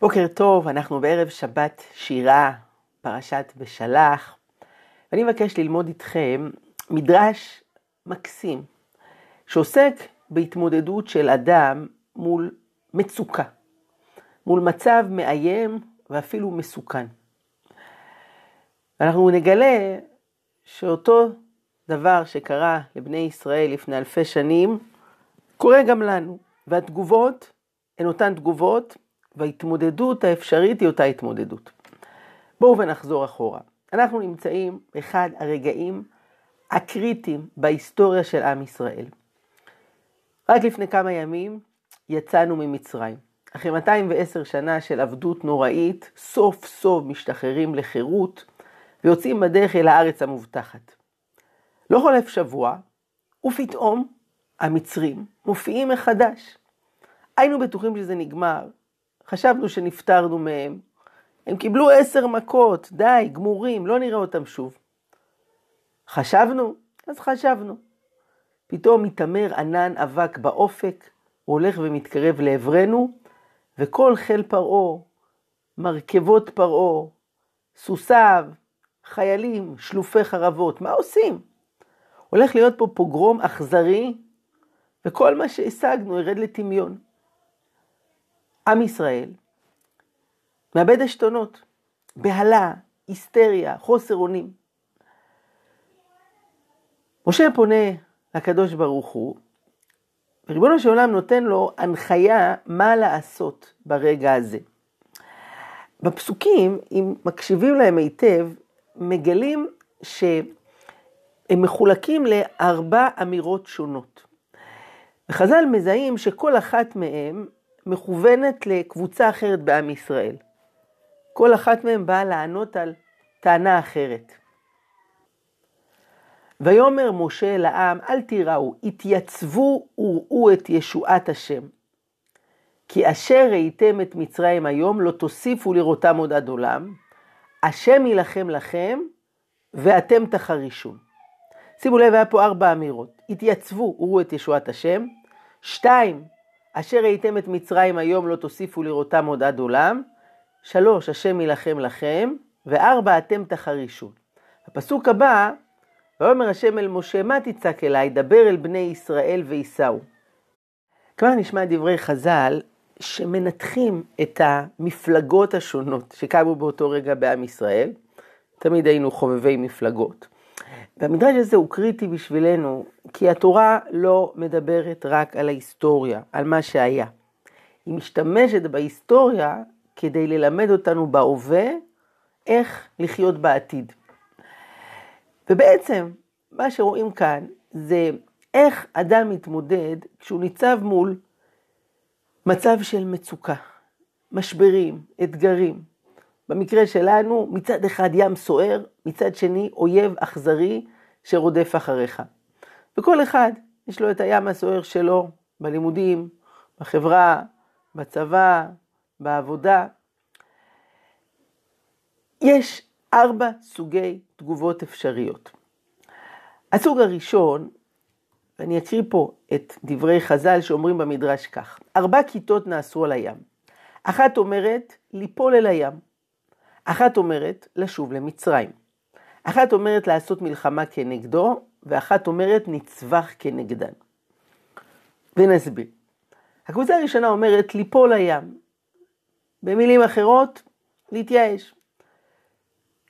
בוקר טוב, אנחנו בערב שבת שירה, פרשת בשלח, ואני מבקש ללמוד איתכם מדרש מקסים, שעוסק בהתמודדות של אדם מול מצוקה, מול מצב מאיים ואפילו מסוכן. אנחנו נגלה שאותו דבר שקרה לבני ישראל לפני אלפי שנים, קורה גם לנו, והתגובות הן אותן תגובות, וההתמודדות האפשרית היא אותה התמודדות. בואו ונחזור אחורה. אנחנו נמצאים באחד הרגעים הקריטיים בהיסטוריה של עם ישראל. רק לפני כמה ימים יצאנו ממצרים. אחרי 210 שנה של עבדות נוראית, סוף סוף משתחררים לחירות ויוצאים בדרך אל הארץ המובטחת. לא חולף שבוע, ופתאום המצרים מופיעים מחדש. היינו בטוחים שזה נגמר, חשבנו שנפטרנו מהם. הם קיבלו עשר מכות, די, גמורים, לא נראה אותם שוב. חשבנו? אז חשבנו. פתאום מתעמר ענן אבק באופק, הוא הולך ומתקרב לעברנו, וכל חיל פרעה, מרכבות פרעה, סוסיו, חיילים, שלופי חרבות, מה עושים? הולך להיות פה פוגרום אכזרי, וכל מה שהשגנו ירד לטמיון. עם ישראל מאבד עשתונות, בהלה, היסטריה, חוסר אונים. משה פונה לקדוש ברוך הוא, וריבונו של עולם נותן לו הנחיה מה לעשות ברגע הזה. בפסוקים, אם מקשיבים להם היטב, מגלים שהם מחולקים לארבע אמירות שונות. וחז"ל מזהים שכל אחת מהן מכוונת לקבוצה אחרת בעם ישראל. כל אחת מהן באה לענות על טענה אחרת. ויאמר משה לעם, אל תיראו, התייצבו וראו את ישועת השם. כי אשר ראיתם את מצרים היום, לא תוסיפו לראותם עוד עד עולם. השם יילחם לכם, ואתם תחרישון. שימו לב, היה פה ארבע אמירות. התייצבו וראו את ישועת השם. שתיים, אשר ראיתם את מצרים היום לא תוסיפו לראותם עוד עד עולם. שלוש, השם יילחם לכם. וארבע, אתם תחרישון. הפסוק הבא, ויאמר השם אל משה, מה תצעק אליי? דבר אל בני ישראל וייסעו. כבר נשמע דברי חז"ל שמנתחים את המפלגות השונות שקמו באותו רגע בעם ישראל. תמיד היינו חובבי מפלגות. והמדרש הזה הוא קריטי בשבילנו, כי התורה לא מדברת רק על ההיסטוריה, על מה שהיה. היא משתמשת בהיסטוריה כדי ללמד אותנו בהווה איך לחיות בעתיד. ובעצם, מה שרואים כאן זה איך אדם מתמודד כשהוא ניצב מול מצב של מצוקה, משברים, אתגרים. במקרה שלנו, מצד אחד ים סוער, מצד שני אויב אכזרי שרודף אחריך. וכל אחד יש לו את הים הסוער שלו בלימודים, בחברה, בצבא, בעבודה. יש ארבע סוגי תגובות אפשריות. הסוג הראשון, ואני אקריא פה את דברי חז"ל שאומרים במדרש כך, ארבע כיתות נעשו על הים. אחת אומרת ליפול אל הים, אחת אומרת לשוב למצרים, אחת אומרת לעשות מלחמה כנגדו, ואחת אומרת נצבח כנגדן. ונסביר. הקבוצה הראשונה אומרת ליפול לים. במילים אחרות, להתייאש.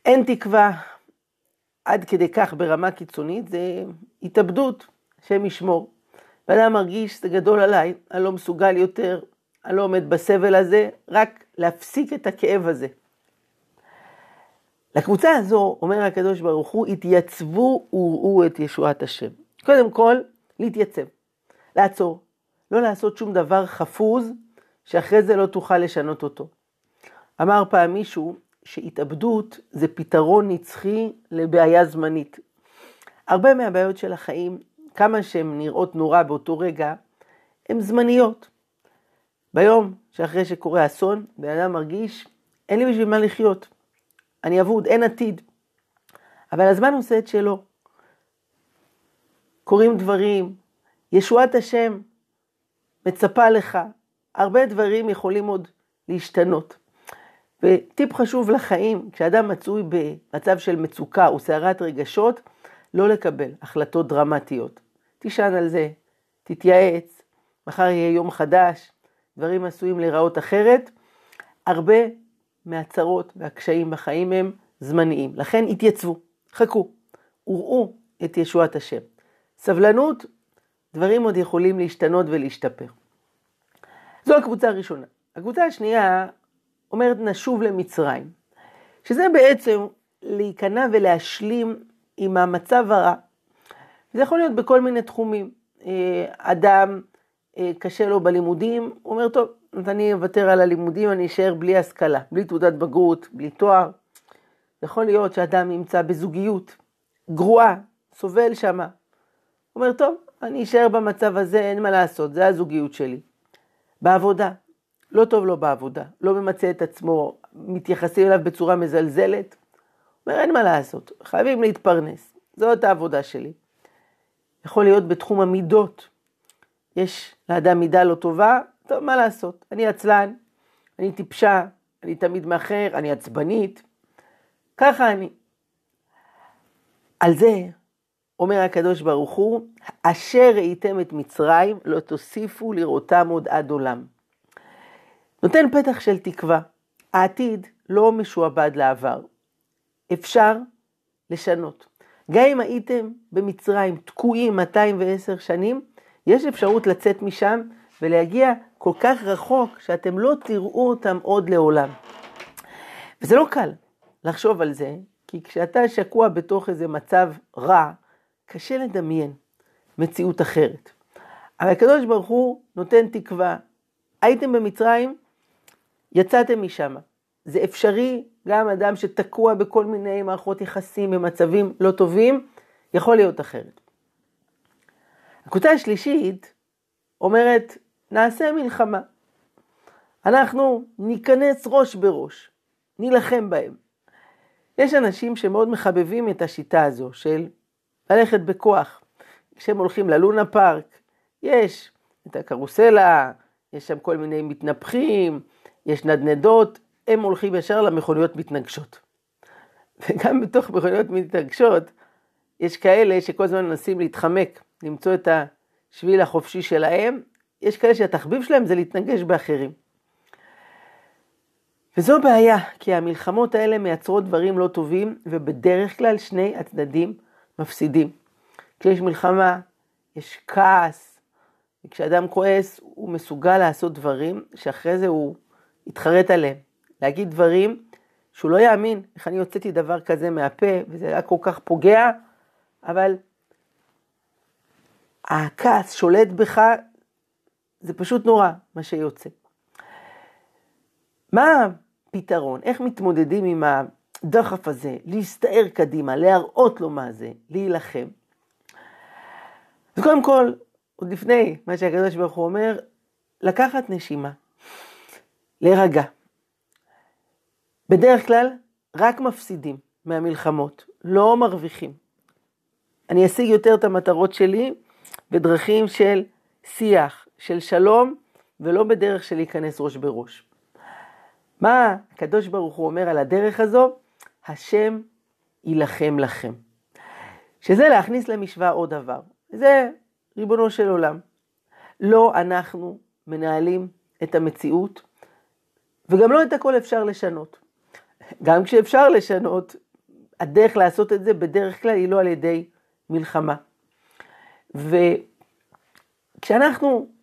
אין תקווה עד כדי כך ברמה קיצונית, זה התאבדות, השם ישמור. ואדם מרגיש, זה גדול עליי, אני לא מסוגל יותר, אני לא עומד בסבל הזה, רק להפסיק את הכאב הזה. לקבוצה הזו, אומר הקדוש ברוך הוא, התייצבו וראו את ישועת השם. קודם כל, להתייצב, לעצור, לא לעשות שום דבר חפוז, שאחרי זה לא תוכל לשנות אותו. אמר פעם מישהו שהתאבדות זה פתרון נצחי לבעיה זמנית. הרבה מהבעיות של החיים, כמה שהן נראות נורא באותו רגע, הן זמניות. ביום שאחרי שקורה אסון, בן אדם מרגיש, אין לי בשביל מה לחיות. אני אבוד, אין עתיד. אבל הזמן עושה את שלו. קורים דברים, ישועת השם מצפה לך, הרבה דברים יכולים עוד להשתנות. וטיפ חשוב לחיים, כשאדם מצוי במצב של מצוקה וסערת רגשות, לא לקבל החלטות דרמטיות. תישן על זה, תתייעץ, מחר יהיה יום חדש, דברים עשויים להיראות אחרת. הרבה מהצרות והקשיים בחיים הם זמניים. לכן התייצבו, חכו, וראו את ישועת השם. סבלנות, דברים עוד יכולים להשתנות ולהשתפר. זו הקבוצה הראשונה. הקבוצה השנייה אומרת נשוב למצרים, שזה בעצם להיכנע ולהשלים עם המצב הרע. זה יכול להיות בכל מיני תחומים. אה, אדם אה, קשה לו בלימודים, הוא אומר, טוב, אז אני אוותר על הלימודים, אני אשאר בלי השכלה, בלי תעודת בגרות, בלי תואר. יכול להיות שאדם נמצא בזוגיות גרועה, סובל שמה. הוא אומר, טוב, אני אשאר במצב הזה, אין מה לעשות, זה הזוגיות שלי. בעבודה, לא טוב לו בעבודה, לא ממצה את עצמו, מתייחסים אליו בצורה מזלזלת. אומר, אין מה לעשות, חייבים להתפרנס, זאת העבודה שלי. יכול להיות בתחום המידות. יש לאדם מידה לא טובה, טוב, מה לעשות? אני עצלן, אני טיפשה, אני תמיד מאחר, אני עצבנית. ככה אני. על זה אומר הקדוש ברוך הוא, אשר ראיתם את מצרים, לא תוסיפו לראותם עוד עד עולם. נותן פתח של תקווה. העתיד לא משועבד לעבר. אפשר לשנות. גם אם הייתם במצרים תקועים 210 שנים, יש אפשרות לצאת משם ולהגיע כל כך רחוק שאתם לא תראו אותם עוד לעולם. וזה לא קל לחשוב על זה, כי כשאתה שקוע בתוך איזה מצב רע, קשה לדמיין מציאות אחרת. אבל הקדוש ברוך הוא נותן תקווה. הייתם במצרים, יצאתם משם. זה אפשרי, גם אדם שתקוע בכל מיני מערכות יחסים במצבים לא טובים, יכול להיות אחרת. הקבוצה השלישית אומרת, נעשה מלחמה. אנחנו ניכנס ראש בראש, נילחם בהם. יש אנשים שמאוד מחבבים את השיטה הזו של ללכת בכוח. כשהם הולכים ללונה פארק, יש את הקרוסלה, יש שם כל מיני מתנפחים, יש נדנדות, הם הולכים ישר למכוניות מתנגשות. וגם בתוך מכוניות מתנגשות, יש כאלה שכל הזמן מנסים להתחמק, למצוא את השביל החופשי שלהם, יש כאלה שהתחביב שלהם זה להתנגש באחרים. וזו בעיה, כי המלחמות האלה מייצרות דברים לא טובים, ובדרך כלל שני הצדדים מפסידים. כשיש מלחמה, יש כעס, וכשאדם כועס, הוא מסוגל לעשות דברים שאחרי זה הוא יתחרט עליהם. להגיד דברים שהוא לא יאמין איך אני הוצאתי דבר כזה מהפה, וזה היה כל כך פוגע, אבל הכעס שולט בך, זה פשוט נורא מה שיוצא. מה הפתרון? איך מתמודדים עם הדחף הזה, להסתער קדימה, להראות לו מה זה, להילחם? אז קודם כל, עוד לפני מה שהקדוש ברוך הוא אומר, לקחת נשימה, להירגע. בדרך כלל, רק מפסידים מהמלחמות, לא מרוויחים. אני אשיג יותר את המטרות שלי בדרכים של שיח, של שלום, ולא בדרך של להיכנס ראש בראש. מה הקדוש ברוך הוא אומר על הדרך הזו? השם יילחם לכם. שזה להכניס למשוואה עוד דבר. זה ריבונו של עולם. לא אנחנו מנהלים את המציאות, וגם לא את הכל אפשר לשנות. גם כשאפשר לשנות, הדרך לעשות את זה בדרך כלל היא לא על ידי מלחמה. וכשאנחנו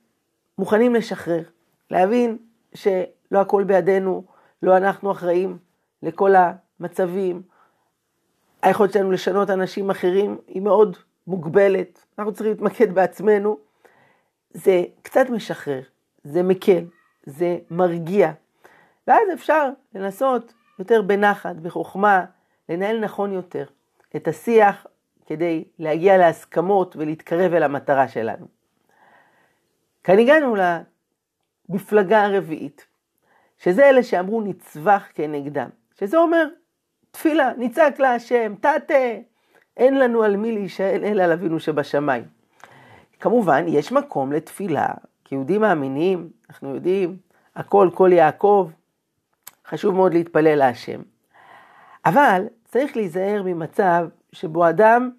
מוכנים לשחרר, להבין שלא הכל בידינו, לא אנחנו אחראים לכל המצבים, היכולת שלנו לשנות אנשים אחרים היא מאוד מוגבלת, אנחנו צריכים להתמקד בעצמנו, זה קצת משחרר, זה מקל, זה מרגיע, ואז אפשר לנסות יותר בנחת, בחוכמה, לנהל נכון יותר את השיח כדי להגיע להסכמות ולהתקרב אל המטרה שלנו. כאן הגענו למפלגה הרביעית, שזה אלה שאמרו נצבח כנגדם, שזה אומר תפילה, נצעק להשם, תתה, אין לנו על מי להישאל אלא על אבינו שבשמיים. כמובן, יש מקום לתפילה, כיהודים מאמינים, אנחנו יודעים, הכל כל יעקב, חשוב מאוד להתפלל להשם. אבל צריך להיזהר ממצב שבו אדם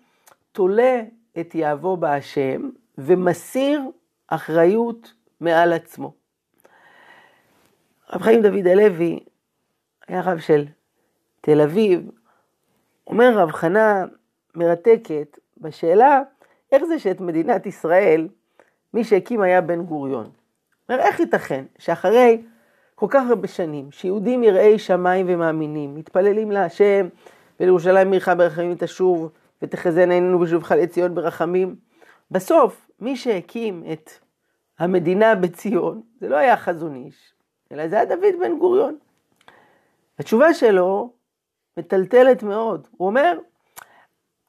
תולה את יהבו בהשם ומסיר אחריות מעל עצמו. רב חיים דוד הלוי היה רב של תל אביב, אומר רב חנה מרתקת בשאלה איך זה שאת מדינת ישראל מי שהקים היה בן גוריון. אומר איך ייתכן שאחרי כל כך הרבה שנים שיהודים יראי שמיים ומאמינים, מתפללים להשם ולירושלים עירך ברחמים תשוב ותחזינה עינינו בשובך לציון ברחמים. בסוף מי שהקים את המדינה בציון זה לא היה חזון איש, אלא זה היה דוד בן גוריון. התשובה שלו מטלטלת מאוד. הוא אומר,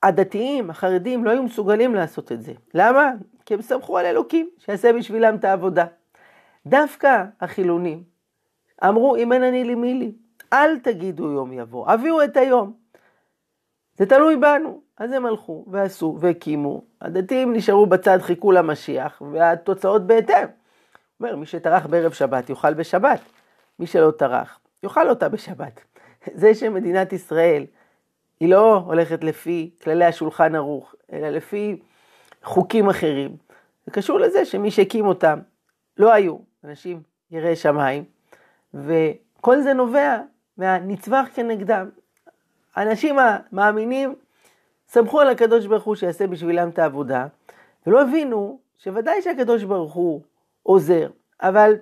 הדתיים, החרדים, לא היו מסוגלים לעשות את זה. למה? כי הם סמכו על אלוקים, שיעשה בשבילם את העבודה. דווקא החילונים אמרו, אם אין אני לי מי לי, אל תגידו יום יבוא, הביאו את היום. זה תלוי בנו. אז הם הלכו ועשו והקימו. הדתיים נשארו בצד, חיכו למשיח, והתוצאות בהתאם. אומר, מי שטרח בערב שבת יאכל בשבת. מי שלא טרח, יאכל אותה בשבת. זה שמדינת ישראל היא לא הולכת לפי כללי השולחן ערוך, אלא לפי חוקים אחרים. זה קשור לזה שמי שהקים אותם לא היו אנשים יראי שמיים, וכל זה נובע מהנצבח כנגדם. האנשים המאמינים סמכו על הקדוש ברוך הוא שיעשה בשבילם את העבודה, ולא הבינו שוודאי שהקדוש ברוך הוא עוזר, אבל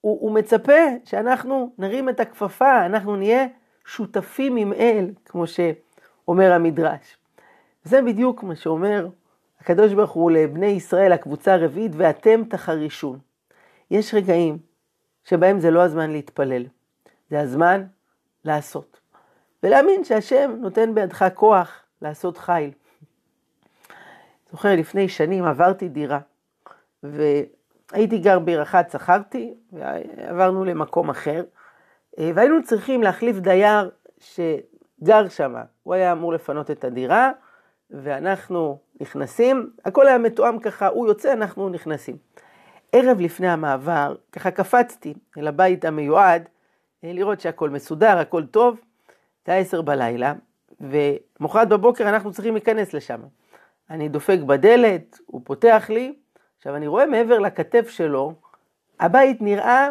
הוא, הוא מצפה שאנחנו נרים את הכפפה, אנחנו נהיה שותפים עם אל, כמו שאומר המדרש. זה בדיוק מה שאומר הקדוש ברוך הוא לבני ישראל, הקבוצה הרביעית, ואתם תחרישון. יש רגעים שבהם זה לא הזמן להתפלל, זה הזמן לעשות. ולהאמין שהשם נותן בידך כוח לעשות חיל. זוכר, לפני שנים עברתי דירה, והייתי גר בעיר אחת, שכרתי, ועברנו למקום אחר, והיינו צריכים להחליף דייר שגר שם. הוא היה אמור לפנות את הדירה, ואנחנו נכנסים, הכל היה מתואם ככה, הוא יוצא, אנחנו נכנסים. ערב לפני המעבר, ככה קפצתי אל הבית המיועד, לראות שהכל מסודר, הכל טוב. זה היה עשר בלילה, ומחרת בבוקר אנחנו צריכים להיכנס לשם. אני דופק בדלת, הוא פותח לי, עכשיו אני רואה מעבר לכתף שלו, הבית נראה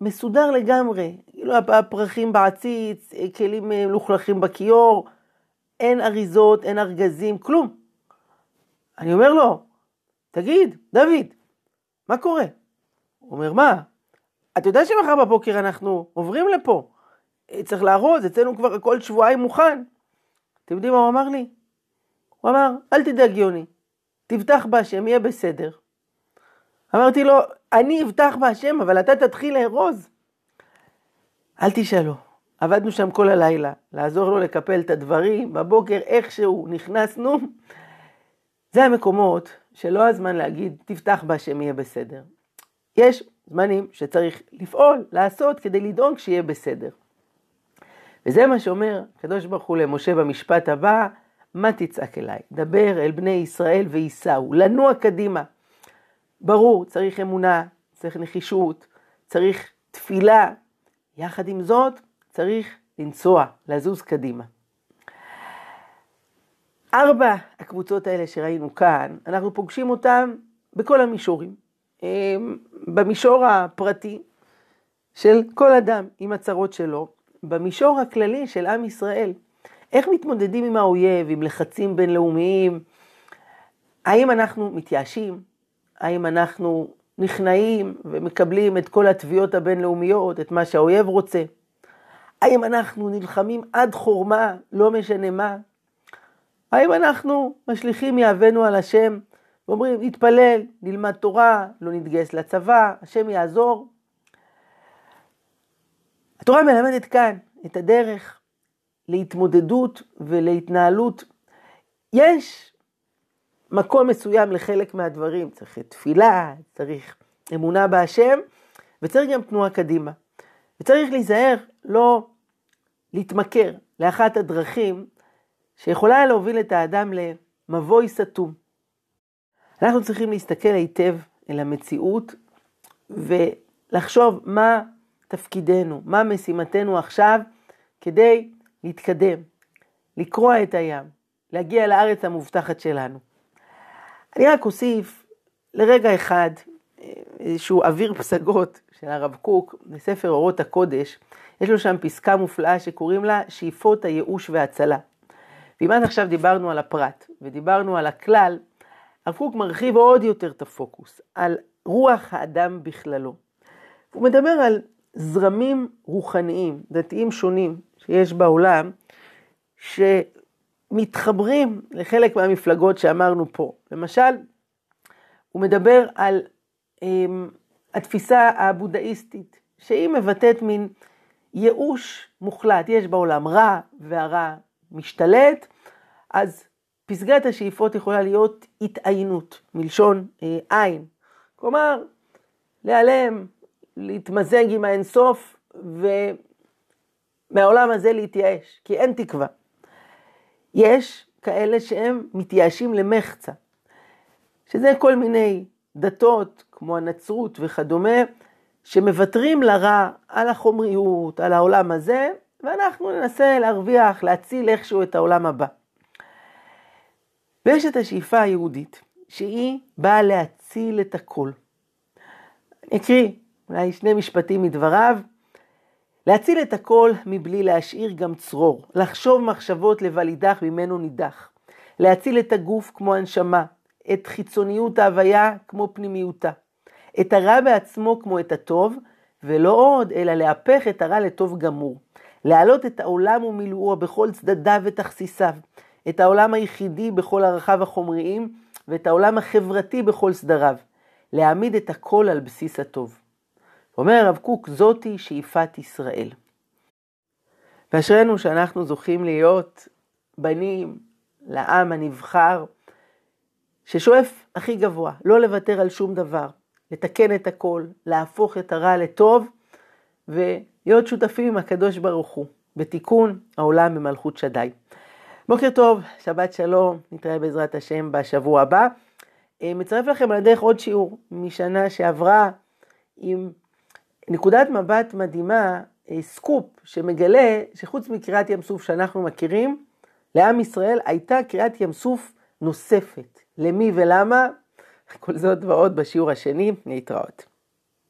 מסודר לגמרי, כאילו הפרחים בעציץ, כלים מלוכלכים בכיור, אין אריזות, אין ארגזים, כלום. אני אומר לו, תגיד, דוד, מה קורה? הוא אומר, מה? אתה יודע שמחר בבוקר אנחנו עוברים לפה, צריך לארוז, אצלנו כבר הכל שבועיים מוכן. אתם יודעים מה הוא אמר לי? הוא אמר, אל תדאג יוני, תבטח בהשם, יהיה בסדר. אמרתי לו, אני אבטח בהשם, אבל אתה תתחיל לארוז. אל תשאלו. עבדנו שם כל הלילה, לעזור לו לקפל את הדברים, בבוקר איכשהו נכנסנו. זה המקומות שלא הזמן להגיד, תפתח בהשם יהיה בסדר. יש זמנים שצריך לפעול, לעשות, כדי לדאוג שיהיה בסדר. וזה מה שאומר הקדוש ברוך הוא למשה במשפט הבא, מה תצעק אליי? דבר אל בני ישראל וייסעו, לנוע קדימה. ברור, צריך אמונה, צריך נחישות, צריך תפילה. יחד עם זאת, צריך לנסוע, לזוז קדימה. ארבע הקבוצות האלה שראינו כאן, אנחנו פוגשים אותן בכל המישורים. אמ, במישור הפרטי של כל אדם עם הצרות שלו, במישור הכללי של עם ישראל. איך מתמודדים עם האויב, עם לחצים בינלאומיים? האם אנחנו מתייאשים? האם אנחנו נכנעים ומקבלים את כל התביעות הבינלאומיות, את מה שהאויב רוצה? האם אנחנו נלחמים עד חורמה, לא משנה מה? האם אנחנו משליכים יהבנו על השם ואומרים, נתפלל, נלמד תורה, לא נתגייס לצבא, השם יעזור? התורה מלמדת כאן את הדרך להתמודדות ולהתנהלות. יש מקום מסוים לחלק מהדברים, צריך תפילה, צריך אמונה בהשם, וצריך גם תנועה קדימה. וצריך להיזהר לא להתמכר לאחת הדרכים שיכולה להוביל את האדם למבוי סתום. אנחנו צריכים להסתכל היטב אל המציאות לחשוב מה תפקידנו, מה משימתנו עכשיו כדי להתקדם, לקרוע את הים, להגיע לארץ המובטחת שלנו. אני רק אוסיף לרגע אחד איזשהו אוויר פסגות של הרב קוק בספר אורות הקודש, יש לו שם פסקה מופלאה שקוראים לה שאיפות הייאוש וההצלה. ואם עד עכשיו דיברנו על הפרט ודיברנו על הכלל, הרב קוק מרחיב עוד יותר את הפוקוס, על רוח האדם בכללו. הוא מדבר על זרמים רוחניים, דתיים שונים שיש בעולם, שמתחברים לחלק מהמפלגות שאמרנו פה. למשל, הוא מדבר על um, התפיסה הבודהיסטית, שהיא מבטאת מין ייאוש מוחלט. יש בעולם רע והרע משתלט, אז פסגת השאיפות יכולה להיות התעיינות, מלשון אה, עין. כלומר, להיעלם, להתמזג עם האינסוף ומהעולם הזה להתייאש, כי אין תקווה. יש כאלה שהם מתייאשים למחצה, שזה כל מיני דתות כמו הנצרות וכדומה, שמוותרים לרע על החומריות, על העולם הזה, ואנחנו ננסה להרוויח, להציל איכשהו את העולם הבא. ויש את השאיפה היהודית, שהיא באה להציל את הכל. אני אקריא אולי שני משפטים מדבריו. להציל את הכל מבלי להשאיר גם צרור, לחשוב מחשבות לבל יידח ממנו נידח, להציל את הגוף כמו הנשמה, את חיצוניות ההוויה כמו פנימיותה, את הרע בעצמו כמו את הטוב, ולא עוד, אלא להפך את הרע לטוב גמור, להעלות את העולם ומילואו בכל צדדיו ותכסיסיו, את העולם היחידי בכל ערכיו החומריים, ואת העולם החברתי בכל סדריו, להעמיד את הכל על בסיס הטוב. אומר הרב קוק, זאתי שאיפת ישראל. ואשרינו שאנחנו זוכים להיות בנים לעם הנבחר, ששואף הכי גבוה, לא לוותר על שום דבר, לתקן את הכל, להפוך את הרע לטוב, ולהיות שותפים עם הקדוש ברוך הוא, בתיקון העולם במלכות שדי. בוקר טוב, שבת שלום, נתראה בעזרת השם בשבוע הבא. אה, מצרף לכם על הדרך עוד שיעור משנה שעברה עם נקודת מבט מדהימה, אה, סקופ, שמגלה שחוץ מקריאת ים סוף שאנחנו מכירים, לעם ישראל הייתה קריאת ים סוף נוספת. למי ולמה? כל זאת ועוד בשיעור השני, להתראות.